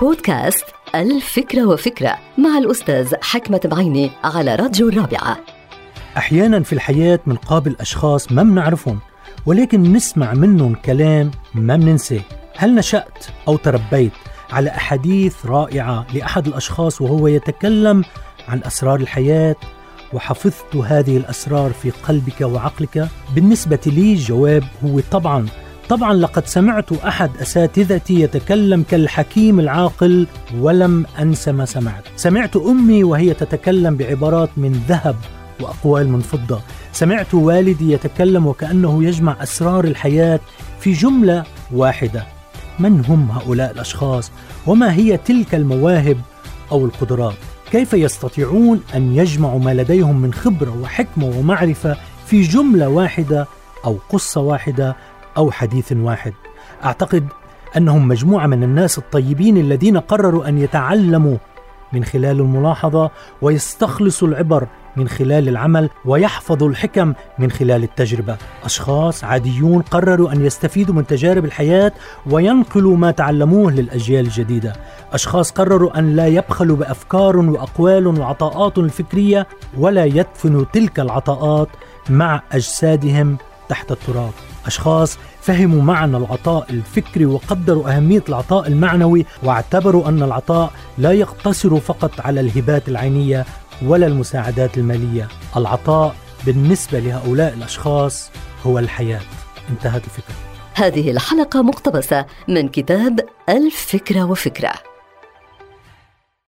بودكاست الفكرة وفكرة مع الأستاذ حكمة بعيني على راديو الرابعة. أحيانا في الحياة منقابل أشخاص ما بنعرفهم ولكن نسمع منهم كلام ما بننساه. هل نشأت أو تربيت على أحاديث رائعة لأحد الأشخاص وهو يتكلم عن أسرار الحياة؟ وحفظت هذه الأسرار في قلبك وعقلك؟ بالنسبة لي الجواب هو طبعا طبعا لقد سمعت أحد أساتذتي يتكلم كالحكيم العاقل ولم أنس ما سمعت. سمعت أمي وهي تتكلم بعبارات من ذهب وأقوال من فضة. سمعت والدي يتكلم وكأنه يجمع أسرار الحياة في جملة واحدة. من هم هؤلاء الأشخاص؟ وما هي تلك المواهب أو القدرات؟ كيف يستطيعون أن يجمعوا ما لديهم من خبرة وحكمة ومعرفة في جملة واحدة أو قصة واحدة أو حديث واحد. أعتقد أنهم مجموعة من الناس الطيبين الذين قرروا أن يتعلموا من خلال الملاحظة ويستخلصوا العبر من خلال العمل ويحفظوا الحكم من خلال التجربة. أشخاص عاديون قرروا أن يستفيدوا من تجارب الحياة وينقلوا ما تعلموه للأجيال الجديدة. أشخاص قرروا أن لا يبخلوا بأفكار وأقوال وعطاءات فكرية ولا يدفنوا تلك العطاءات مع أجسادهم تحت التراب. أشخاص فهموا معنى العطاء الفكري وقدروا أهمية العطاء المعنوي واعتبروا أن العطاء لا يقتصر فقط على الهبات العينية ولا المساعدات المالية. العطاء بالنسبة لهؤلاء الأشخاص هو الحياة. انتهت الفكرة. هذه الحلقة مقتبسة من كتاب الفكرة وفكرة.